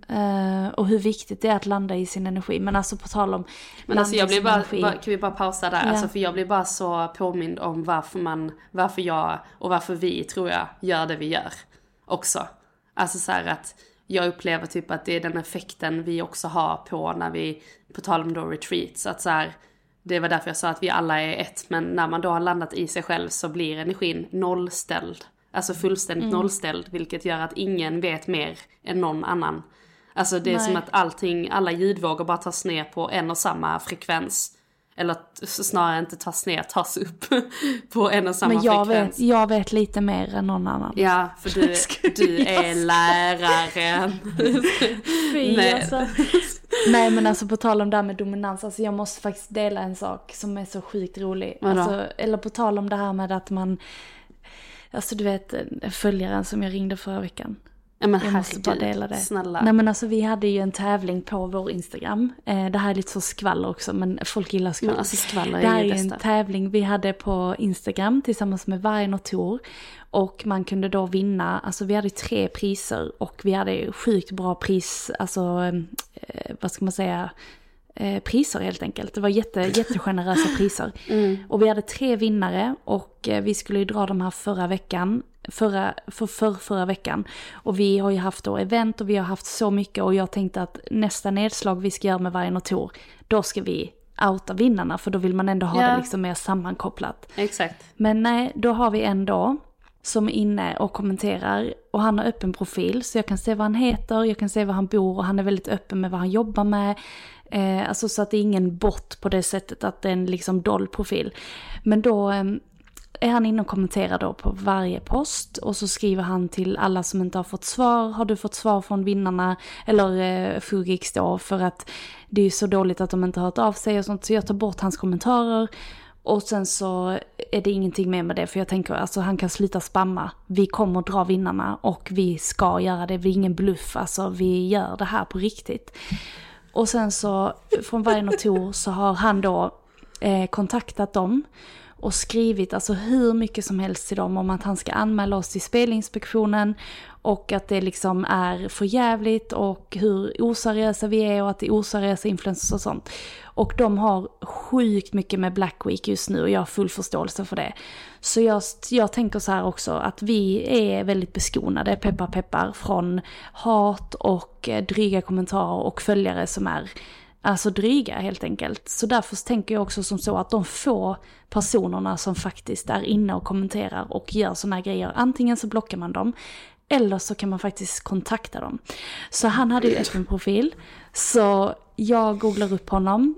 Eh, och hur viktigt det är att landa i sin energi. Men alltså på tal om Men alltså jag blir bara, bara, kan vi bara pausa där? Ja. Alltså för jag blir bara så påmind om varför man, varför jag och varför vi tror jag gör det vi gör. Också. Alltså så att jag upplever typ att det är den effekten vi också har på när vi, på tal om då retreats, att så här, det var därför jag sa att vi alla är ett, men när man då har landat i sig själv så blir energin nollställd. Alltså fullständigt Mm. nollställd, vilket gör att ingen vet mer än någon annan. Alltså det är Nej. som att allting, alla ljudvågor bara tas ner på en och samma frekvens. Eller snarare inte tas ner, tas upp på en och samma Men jag frekvens. vet, jag vet lite mer än någon annan. Ja, för du, du är läraren. Fy, Nej. alltså. Nej men alltså på tal om det här med dominans, alltså jag måste faktiskt dela en sak som är så sjukt rolig. Alltså, eller på tal om det här med att man, alltså du vet följaren som jag ringde förra veckan. Ja, men Jag måste bara dela det. Snälla. Nej men alltså vi hade ju en tävling på vår Instagram. Eh, det här är lite så skvaller också men folk gillar skvaller. Men alltså skvaller är det här är ju en bästa. tävling vi hade på Instagram tillsammans med Vargen och Tor. Och man kunde då vinna, alltså vi hade tre priser och vi hade sjukt bra pris, alltså eh, vad ska man säga, eh, priser helt enkelt. Det var jätte, jättegenerösa priser. Och vi hade tre vinnare och eh, vi skulle ju dra de här förra veckan, förra, för, för förra veckan. Och vi har ju haft då event och vi har haft så mycket och jag tänkte att nästa nedslag vi ska göra med Vargen och Tor, då ska vi outa vinnarna för då vill man ändå ha Ja. det liksom mer sammankopplat. Exakt. Men nej, då har vi en då som är inne och kommenterar och han har öppen profil så jag kan se vad han heter, jag kan se var han bor och han är väldigt öppen med vad han jobbar med. Eh, alltså så att det är ingen bot på det sättet att det är en liksom dold profil. Men då eh, är han inne och kommenterar då på varje post och så skriver han till alla som inte har fått svar. Har du fått svar från vinnarna? Eller eh, Fugix då för att det är så dåligt att de inte har hört av sig och sånt. Så jag tar bort hans kommentarer. Och sen så är det ingenting mer med det för jag tänker alltså han kan sluta spamma. Vi kommer dra vinnarna och vi ska göra det. Vi är ingen bluff alltså vi gör det här på riktigt. Och sen så från varje och Tor så har han då eh, kontaktat dem och skrivit alltså hur mycket som helst till dem om att han ska anmäla oss till Spelinspektionen och att det liksom är för jävligt och hur oseriösa vi är och att det är oseriösa influencers och sånt. Och de har sjukt mycket med Black Week just nu och jag har full förståelse för det. Så jag, jag tänker så här också att vi är väldigt beskonade, peppar peppar, från hat och eh, dryga kommentarer och följare som är alltså dryga helt enkelt. Så därför tänker jag också som så att de få personerna som faktiskt är inne och kommenterar och gör sådana här grejer, antingen så blockar man dem eller så kan man faktiskt kontakta dem. Så han hade ju öppen profil, så jag googlar upp honom.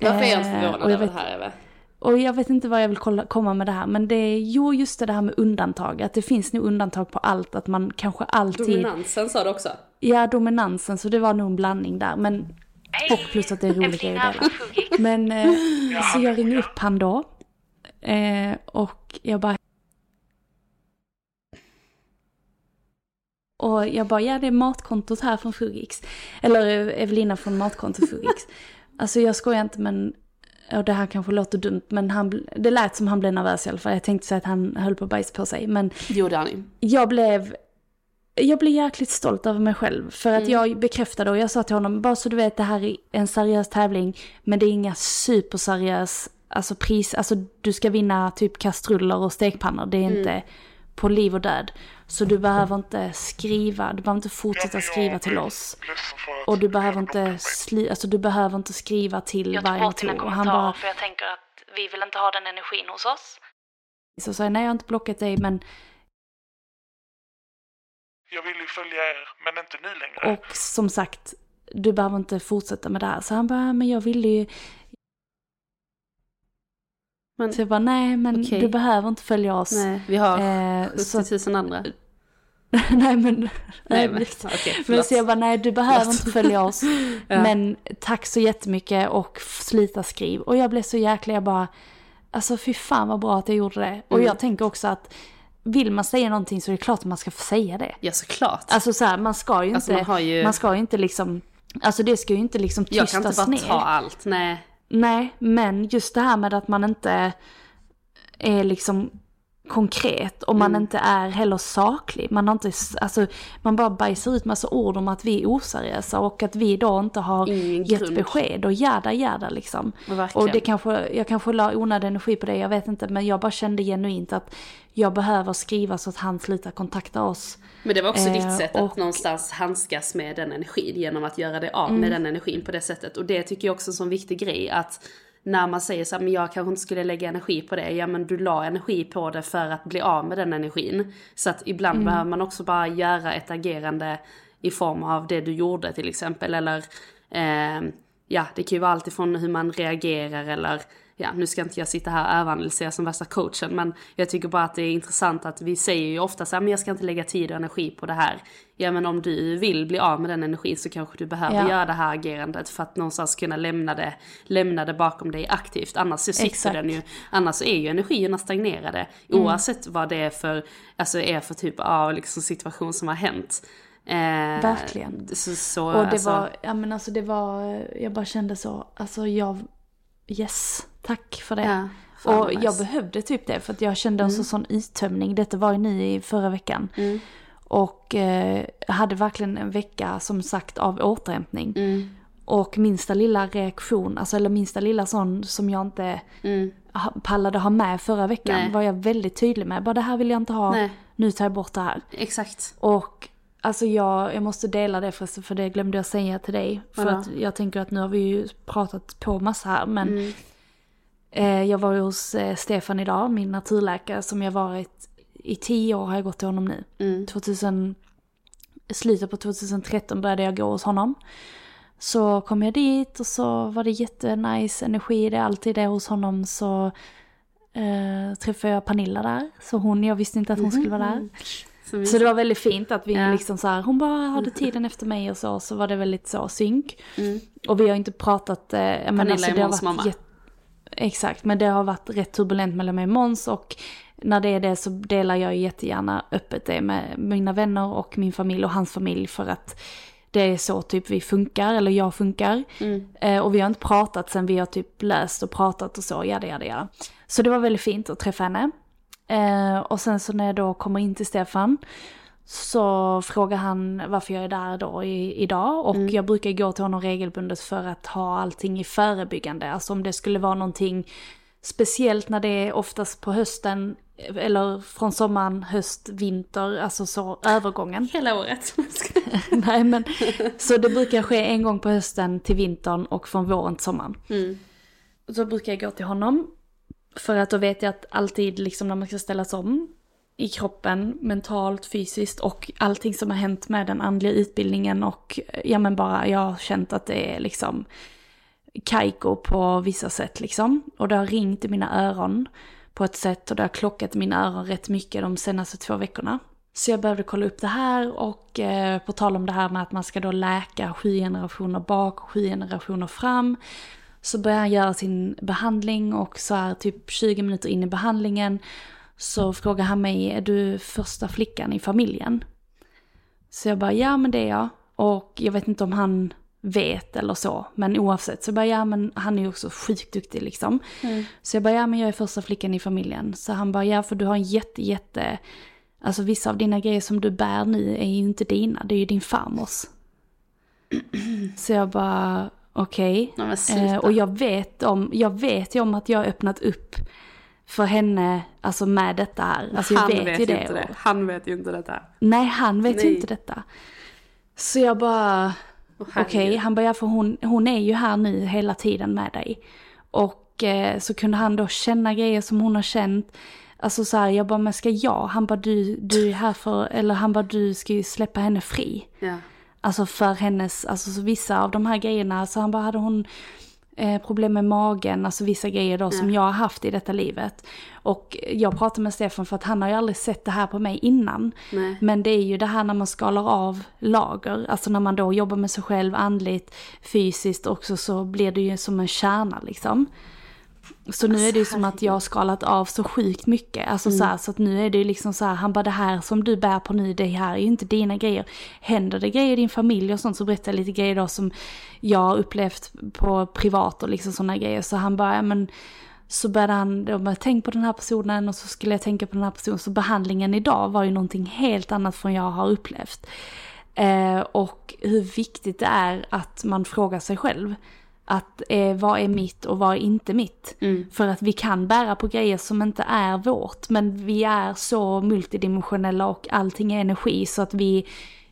Varför är jag inte Eh, förvånad över det här Eve? och jag vet inte vad jag vill kolla, komma med det här, men det är jo just det här med undantag. Att det finns nog undantag på allt, att man kanske alltid... Dominansen sa du också. Ja, dominansen, så det var nog en blandning där. Men, och plus att det är roligt grejer att dela. Men eh, så jag ringer upp han då. Eh, och jag bara... Och jag bara, ja det är matkontot här från Fugix. Eller eh, Evelina från matkontot Fugix. alltså jag skojar inte men, och det här kanske låter dumt men han, det lät som han blev nervös i alla fall. Jag tänkte säga att han höll på att bajsa på sig. Men Det gjorde han ju. jag blev, jag blev jäkligt stolt över mig själv. För att Mm. jag bekräftade och jag sa till honom, bara så du vet det här är en seriös tävling. Men det är inga superseriös, alltså pris, alltså du ska vinna typ kastruller och stekpannor. Det är Mm. inte på liv och död. Så du behöver inte skriva, du behöver inte fortsätta skriva till oss. Och du behöver inte sli, alltså du behöver inte skriva till Jag varje bort dina motor. Och han kommentarer bara, för jag tänker att vi vill inte ha den energin hos oss. så sa jag, nej jag har inte blockat dig men Jag vill ju följa er, men inte nu längre. Och som sagt, du behöver inte fortsätta med det här. Så han bara, men jag ville ju... Men, Så jag bara, nej men Okej. du behöver inte följa oss. nej, vi har Eh, 70 så, 000 andra. nej men... Nej, men okej, men så jag bara, nej du behöver Förlåt. inte följa oss. Ja. Men tack så jättemycket och sluta skriv. Och jag blev så jäkla, jag bara, alltså fy fan vad bra att jag gjorde det. Och Mm. jag tänker också att vill man säga någonting så är det klart att man ska få säga det. Ja, såklart. Alltså så här, man ska ju Alltså, inte, man har ju- man ska ju inte liksom, alltså det ska ju inte liksom jag tystas kan inte bara ner. ta allt, nej. Nej, men just det här med att man inte är liksom konkret och man Mm. inte är heller saklig. Man har inte, alltså man bara bajsar ut massa ord om att vi är oseriösa och att vi då inte har Ingen gett grund. besked och jada jada liksom. Verkligen. Och det kanske, jag kanske la onödig energi på det, jag vet inte, men jag bara kände genuint att jag behöver skriva så att han slutar kontakta oss. Men det var också Eh, ditt sätt att och- någonstans handskas med den energin genom att göra det av med den energin på det sättet. Och det tycker jag också är en sån viktig grej att när man säger så här, men jag kanske inte skulle lägga energi på det. Ja men du la energi på det för att bli av med den energin. Så att ibland behöver man också bara göra ett agerande i form av det du gjorde till exempel. Eller eh, ja, det kan ju vara allt ifrån hur man reagerar eller ja, nu ska inte jag sitta här och överanalysera som värsta coachen, men jag tycker bara att det är intressant att vi säger ju ofta så här, men jag ska inte lägga tid och energi på det här. Ja, men om du vill bli av med den energin så kanske du behöver Ja. göra det här agerandet för att någonstans kunna lämna det, lämna det bakom dig aktivt. Annars så sitter Exakt. den ju, annars så är ju energierna stagnerade. Oavsett vad det är för, alltså är för typ av liksom situation som har hänt. Eh, Verkligen. Så, så, Och det alltså, var, ja men alltså det var, jag bara kände så, alltså jag, yes, tack för det. Ja, och jag nice. behövde typ det för att jag kände en så sån uttömning. Detta var ju nu i förra veckan. Mm. Och eh, hade verkligen en vecka som sagt av återhämtning. Mm. Och minsta lilla reaktion, alltså eller minsta lilla sån som jag inte Mm. pallade ha med förra veckan Nej. var jag väldigt tydlig med. Bara det här vill jag inte ha, Nej. nu tar jag bort det här. Exakt. Och alltså jag, jag måste dela det förresten för det glömde jag säga till dig. För Vadå? att jag tänker att nu har vi ju pratat på massa här men Mm. Eh, jag var hos eh, Stefan idag, min naturläkare som jag varit i tio år har jag gått till honom nu. Mm. 2000, slutet på 2013 började jag gå hos honom. Så kom jag dit och så var det jättenice energi, det är alltid det hos honom så eh, träffade jag Pernilla där. Så hon, jag visste inte att hon skulle vara där. Så, Så det var väldigt fint att vi Ja. liksom så här, hon bara hade tiden efter mig och så, så var det väldigt så synk. Mm. Och vi har inte pratat, eh, men Pernilla alltså är det har Måns varit mamma. jätte- Exakt, men det har varit rätt turbulent mellan mig och Måns och när det är det så delar jag jättegärna öppet det med mina vänner och min familj och hans familj för att det är så typ vi funkar, eller jag funkar. Mm. Eh, och vi har inte pratat sen vi har typ läst och pratat och så, jada jada jada. Så det var väldigt fint att träffa henne. Eh, och sen så när jag då kommer in till Stefan så frågar han varför jag är där då i, idag och jag brukar gå till honom regelbundet för att ha allting i förebyggande. Alltså om det skulle vara någonting speciellt när det är oftast på hösten eller från sommaren, höst, vinter, alltså så övergången. Hela året. Nej men, så det brukar ske en gång på hösten till vintern och från våren till sommaren. Mm. Så brukar jag gå till honom. För att då vet jag att alltid liksom när man ska ställas om i kroppen, mentalt, fysiskt och allting som har hänt med den andliga utbildningen och eh, ja men bara jag har känt att det är liksom kajko på vissa sätt liksom. Och det har ringt i mina öron på ett sätt och det har klockat i mina öron rätt mycket de senaste två veckorna. Så jag behövde kolla upp det här och eh, på tal om det här med att man ska då läka sju generationer bak och sju generationer fram. Så börjar han göra sin behandling och så här typ 20 minuter in i behandlingen så frågar han mig, är du första flickan i familjen? Så jag bara, ja men det är jag. Och jag vet inte om han vet eller så, men oavsett. Så jag bara, ja men han är ju också sjukt duktig liksom. Så jag bara, ja men jag är första flickan i familjen. Så han bara, ja för du har en jätte, jätte, alltså vissa av dina grejer som du bär nu är ju inte dina, det är ju din farmors. Så jag bara, okej. Sluta. Eh, och jag vet, om, jag vet ju om att jag har öppnat upp för henne, alltså med detta här. Alltså jag Han vet, vet ju ju det. inte det. Han vet ju inte detta. Nej, han vet ju Nej. inte detta. Så jag bara, okej, herregud. han bara, ja, för hon, hon är ju här nu hela tiden med dig. Och eh, så kunde han då känna grejer som hon har känt. Alltså så här, jag bara, men ska jag? Han bara, du, du är här för, eller han bara, du ska ju släppa henne fri. Ja. Alltså för hennes, alltså så vissa av de här grejerna, så han bara, hade hon eh, problem med magen, alltså vissa grejer då som jag har haft i detta livet. Och jag pratade med Stefan för att han har ju aldrig sett det här på mig innan. Nej. Men det är ju det här när man skalar av lager, alltså när man då jobbar med sig själv andligt, fysiskt också så blir det ju som en kärna liksom. Så nu är det ju som att jag har skalat av så sjukt mycket. Alltså så, här, så att nu är det ju liksom så här, han bara det här som du bär på nu, det här är ju inte dina grejer. Händer det grejer i din familj och sånt så berättar jag lite grejer då som jag har upplevt på privat och liksom sådana grejer. Så han bara, ja men så började han, då bara, tänk på den här personen och så skulle jag tänka på den här personen. Så behandlingen idag var ju någonting helt annat från jag har upplevt. Eh, och hur viktigt det är att man frågar sig själv. Att eh, vad är mitt och vad är inte mitt? För att vi kan bära på grejer som inte är vårt. Men vi är så multidimensionella och allting är energi så att vi,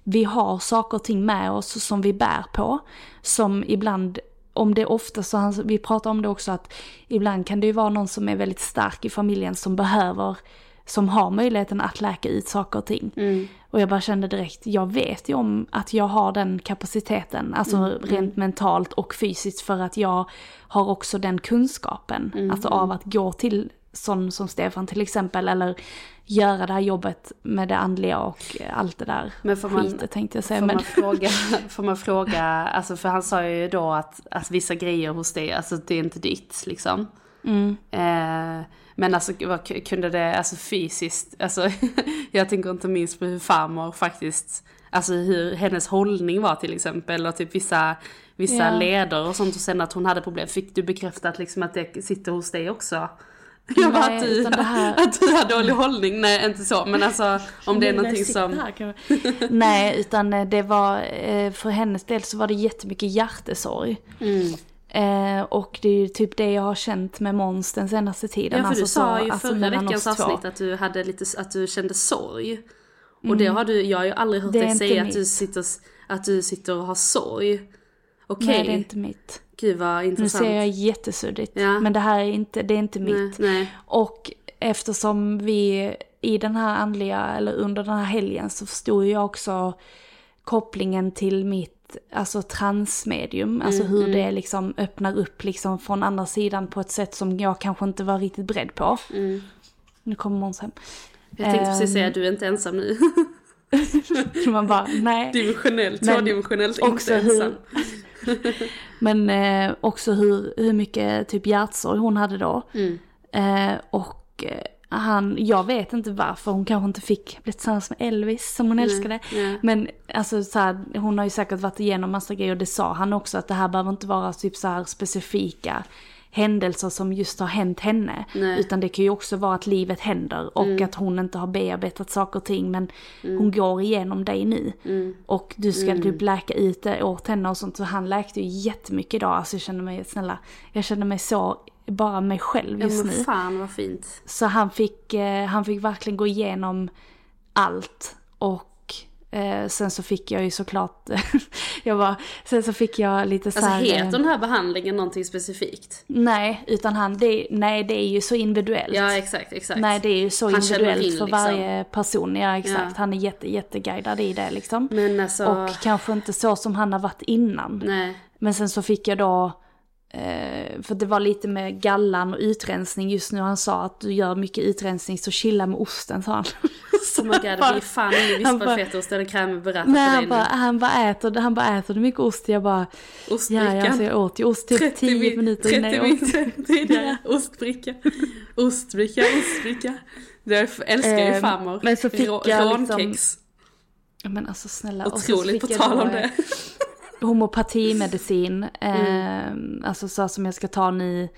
vi har saker och ting med oss som vi bär på. Som ibland, om det är ofta så, han, vi pratar om det också att ibland kan det ju vara någon som är väldigt stark i familjen som behöver som har möjligheten att läka ut saker och ting. Och jag bara kände direkt, jag vet ju om att jag har den kapaciteten, alltså rent mentalt och fysiskt för att jag har också den kunskapen. Alltså av att gå till sån som Stefan till exempel, eller göra det här jobbet med det andliga och allt det där Men får man- skitet tänkte jag säga. Får Men, man fråga, får man fråga, alltså för han sa ju då att, att vissa grejer hos dig, alltså det är inte ditt liksom. Mm. Eh, men alltså vad, kunde det, alltså fysiskt, alltså jag tänker inte minst på hur farmor faktiskt, alltså hur hennes hållning var till exempel och typ vissa, vissa Ja. leder och sånt och sen att hon hade problem. Fick du bekräftat liksom att det sitter hos dig också? Jag bara att du, här- att du har dålig hållning, nej inte så men alltså om det är någonting som... här Nej, utan eh, det var, eh, för hennes del så var det jättemycket hjärtesorg. Mm. Eh, och det är ju typ det jag har känt med Måns den senaste tiden. Ja för alltså du sa så- ju alltså förra veckans avsnitt att du hade lite, att du kände sorg. Och det har du, jag har ju aldrig hört Det dig säga att du, sitter, att du sitter och har sorg. Okej, Nej, det är inte mitt. gud vad Nu intressant. ser jag jättesuddigt. Ja. Men det här är inte, det är inte nej, mitt. nej. Och eftersom vi i den här andliga, eller under den här helgen så förstod jag också kopplingen till mitt alltså transmedium, alltså Mm, hur mm. det liksom öppnar upp liksom från andra sidan på ett sätt som jag kanske inte var riktigt beredd på. Mm. Nu kommer Måns hem. Jag tänkte precis Ehm, säga du är inte ensam nu. Man bara, nej. Dimensionellt, Men tvådimensionellt, också inte hur- ensam. Men eh, också hur, hur mycket typ hjärtsorg hon hade då. Mm. Eh, och eh, han, jag vet inte varför hon kanske inte fick bli tillsammans med Elvis som hon Nej, älskade. nej. Men alltså så här, hon har ju säkert varit igenom massa grejer och det sa han också att det här behöver inte vara typ så här specifika händelser som just har hänt henne. Nej. Utan det kan ju också vara att livet händer och Mm. att hon inte har bearbetat saker och ting men hon går igenom dig nu. Mm. Och du ska Mm. typ läka ut det åt henne och sånt. Så han läkte ju jättemycket idag. Alltså jag känner mig, snälla, jag känner mig så, bara mig själv Ja just nu. fan vad fint. Så han fick, eh, han fick verkligen gå igenom allt. Och eh, sen så fick jag ju såklart, jag bara, sen så fick jag lite så Alltså heter eh, den här behandlingen någonting specifikt? Nej, utan han, det, nej det är ju så individuellt. Ja exakt, exakt. Nej det är ju så Han individuellt in, för liksom. varje person. Ja exakt, Ja. han är jätte, jätteguidad i det liksom. Men alltså, Och kanske inte så som han har varit innan. nej. Men sen så fick jag då, eh, för det var lite med gallan och utrensning just nu. Han sa att du gör mycket utrensning så chilla med osten sa han. Oh my god, det blir fan ingen vispafetaost eller crème Nej för han bara, han bara äter, han bara äter du mycket ost? Jag bara, Ostbrickan. ja alltså jag åt ju ost typ 10 min- minuter innan 30 jag åt. minuter tidigare. Ostbricka. Ostbricka, ostbricka. Därför älskar ju Ehm, farmor. men så fick jag liksom- Men alltså snälla. Otroligt, på jag tal om det. Homopatimedicin. Mm. Eh, alltså så som jag ska ta nu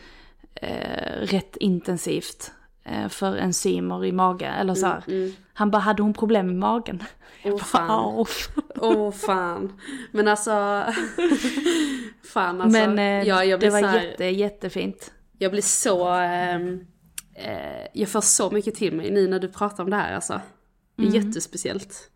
eh, rätt intensivt. Eh, för enzymer i magen. Eller så. Mm, mm. Han bara, hade hon problem med magen? Åh fan. Åh. Åh fan. Men alltså. fan alltså. Men eh, ja, jag det var här, jätte, jättefint. Jag blir så... ehm, eh, jag får så mycket till mig nu när du pratar om det här alltså. Mm. jättespeciellt.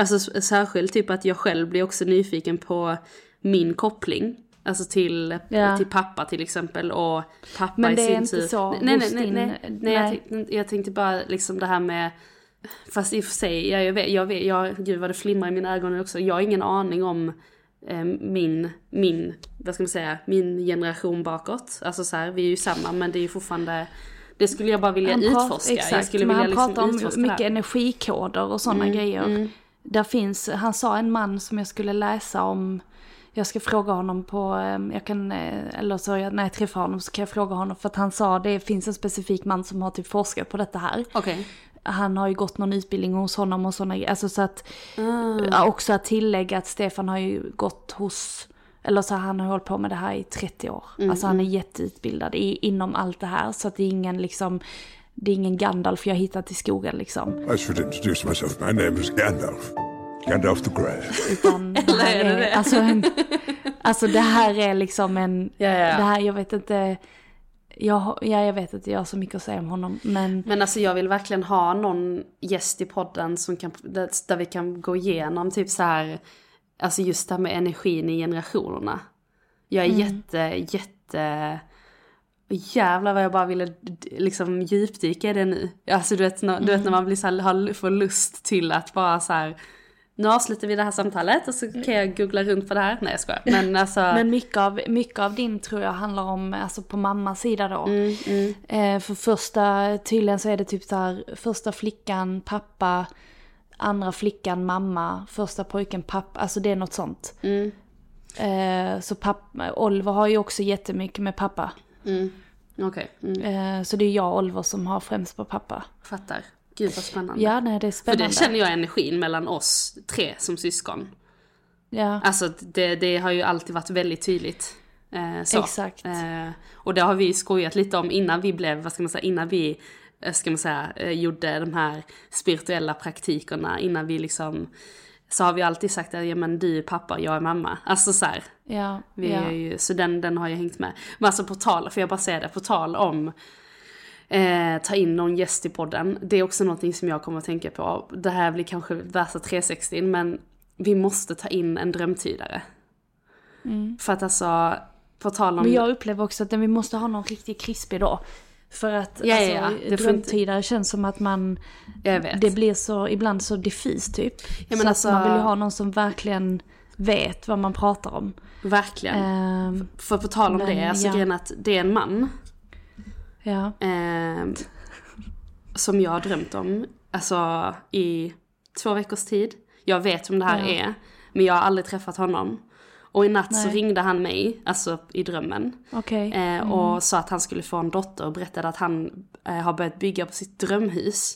Alltså särskilt typ att jag själv blir också nyfiken på min koppling. Alltså till, Ja. till pappa till exempel och pappa Men i det är sin inte tur. så Nej, nej, nej, nej, nej, jag, tänkte, jag tänkte bara liksom det här med Fast i och för sig, jag, jag vet, jag vet, jag, gud vad det flimmar i mina ögon också. Jag har ingen aning om eh, min, min, vad ska man säga, min generation bakåt. Alltså så här, vi är ju samma men det är ju fortfarande, det skulle jag bara vilja Han pratar- utforska. Exakt, jag skulle men vilja han liksom pratar om mycket här. energikoder och sådana Mm, grejer. mm. Där finns, han sa en man som jag skulle läsa om, jag ska fråga honom på, eh, jag kan, eh, eller så jag, när jag träffar honom så kan jag fråga honom för att han sa det finns en specifik man som har typ forskat på detta här. Okej. Han har ju gått någon utbildning hos honom och sådana. Alltså så att, ja, också att tillägga att Stefan har ju gått hos, eller så han har hållit på med det här i 30 år. Mm, alltså han är mm. jätteutbildad i, inom allt det här. Så att det är ingen liksom, det är ingen Gandalf jag hittat i skogen liksom. I should introduce myself. My name is Gandalf. Gandalf the Grey. Utan det här Eller är det är, det? alltså, en, alltså det här är liksom en, Ja, ja. det här, jag vet inte, jag, ja, jag vet inte, jag har så mycket att säga om honom. Men Men alltså jag vill verkligen ha någon gäst i podden som kan, där, där vi kan gå igenom typ så här, alltså just det här med energin i generationerna. Jag är Mm. jätte, jätte, jävlar vad jag bara ville liksom djupdyka i det nu. Alltså du vet, när, du vet när man blir så här, har, får lust till att bara så här, nu avslutar vi det här samtalet och så kan jag googla runt på det här. Nej jag skojar. Men alltså. Men mycket av, mycket av din tror jag handlar om, alltså på mammas sida då. Mm, Eh, för första, tydligen så är det typ så här, första flickan pappa, andra flickan mamma, första pojken pappa, alltså det är något sånt. Mm. Eh, så pappa, Oliver har ju också jättemycket med pappa. Mm. Okej, mm. Eh, så det är jag och Oliver som har främst på pappa. fattar. Gud vad spännande. Ja, nej det är För spännande. det känner jag energin mellan oss tre som syskon. Ja, Alltså det, det har ju alltid varit väldigt tydligt. Eh, så. Exakt. Eh, och det har vi skojat lite om innan vi blev, vad ska man säga, innan vi, ska man säga, gjorde de här spirituella praktikerna, innan vi liksom, så har vi alltid sagt att ja men du är pappa, jag är mamma. Alltså så här. Ja, Vi ja. är ju, så den, den har jag hängt med. Men alltså på tal, för jag bara säga det, på tal om eh, ta in någon gäst i podden. Det är också någonting som jag kommer att tänka på. Det här blir kanske värsta 360 men vi måste ta in en drömtydare. För att alltså, på tal om... Mm. Men jag upplever också att vi måste ha någon riktigt krispig då. För att Ja, alltså, ja, ja. Drömtydare känns som att man, Jag vet. det blir så, ibland så diffus typ. men så alltså- att man vill ju ha någon som verkligen vet vad man pratar om. Verkligen. Ehm, För på tal om men det, alltså ja. grejen att det är en man ja. ehm, som jag har drömt om, alltså i två veckors tid. Jag vet vem det här Ja. är, men jag har aldrig träffat honom. Och i natt så Nej. ringde han mig, alltså i drömmen. Okej. Eh, Mm. och sa att han skulle få en dotter och berättade att han eh, har börjat bygga på sitt drömhus.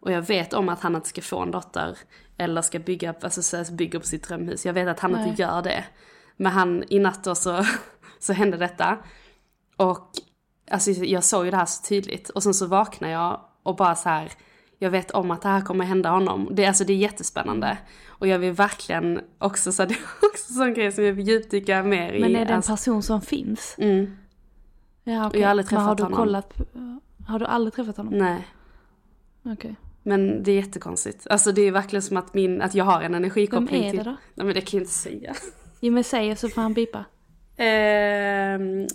Och jag vet om att han inte ska få en dotter. Eller ska bygga, alltså, så- bygga på sitt drömhus. Jag vet att han Nej. inte gör det. Men han, i natt då så, så hände detta. Och alltså, jag såg ju det här så tydligt. Och sen så vaknade jag och bara så här. Jag vet om att det här kommer hända honom. Det, alltså, det är jättespännande. Och jag vill verkligen också, så det är också en sån grej som jag vill djupdyka mer i. Men är det en alltså, person som finns? mm, Ja, Och jag har aldrig Men har träffat du honom. kollat? Har du aldrig träffat honom? nej. Okej. Men det är jättekonstigt. Alltså det är verkligen som att, min, att jag har en energikoppling Vem är till... det då? Nej men det kan jag inte säga. Jo men säg så får han bipa. Ehm...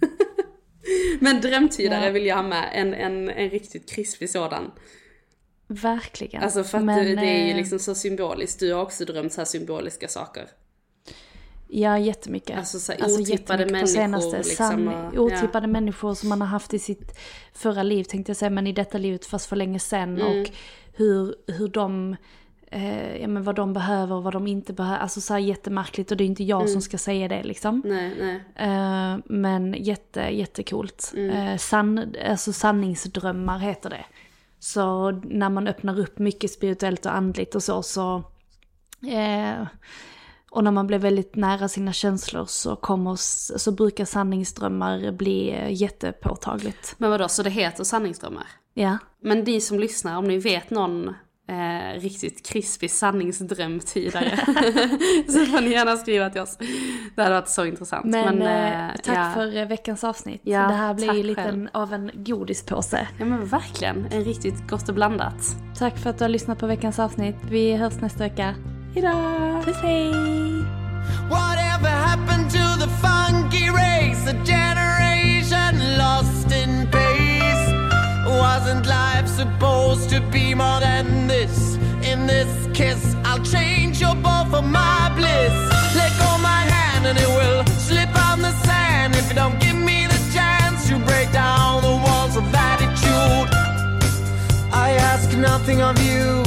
men drömtydare Ja. vill jag ha med. En, en, en riktigt krispig sådan. Verkligen. Alltså för att Men, det, det är ju eh, liksom så symboliskt. Du har också drömt så här symboliska saker. Ja, jättemycket. Alltså så här otippade jättemycket på människor, senaste. liksom, Sann, och- otippade människor som man har haft i sitt förra liv tänkte jag säga, men i detta livet fast för länge sedan. Mm. Och hur, hur de, eh, ja men vad de behöver och vad de inte behöver. Alltså så här jättemärkligt och det är inte jag Mm. som ska säga det liksom. Nej, nej. Eh, men jätte, jättecoolt. Mm. Eh, sann, alltså sanningsdrömmar heter det. Så när man öppnar upp mycket spirituellt och andligt och så, så eh, och när man blir väldigt nära sina känslor så, kommer, så brukar sanningsdrömmar bli jättepåtagligt. Men vadå, så det heter sanningsdrömmar? Ja. Men ni som lyssnar, om ni vet någon eh, riktigt krispig sanningsdrömtydare så får ni gärna skriva till oss. Det hade varit så intressant. Men, eh, eh, tack ja. för eh, veckans avsnitt. Ja, det här blir ju lite av en godispåse. Ja men verkligen, en riktigt gott och blandat. Tack för att du har lyssnat på veckans avsnitt. Vi hörs nästa vecka. Hejdå! Puss hej! Whatever happened to the funky race? A generation lost in pace. Wasn't life supposed to be more than this? In this kiss, I'll change your bow for my bliss. Let go my hand and it will slip on the sand if you don't give me the chance to break down the walls of attitude. I ask nothing of you,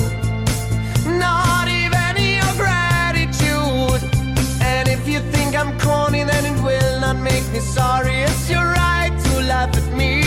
not even your gratitude. And if you think I'm corny, then it will not make me sorry. It's your right to laugh at me.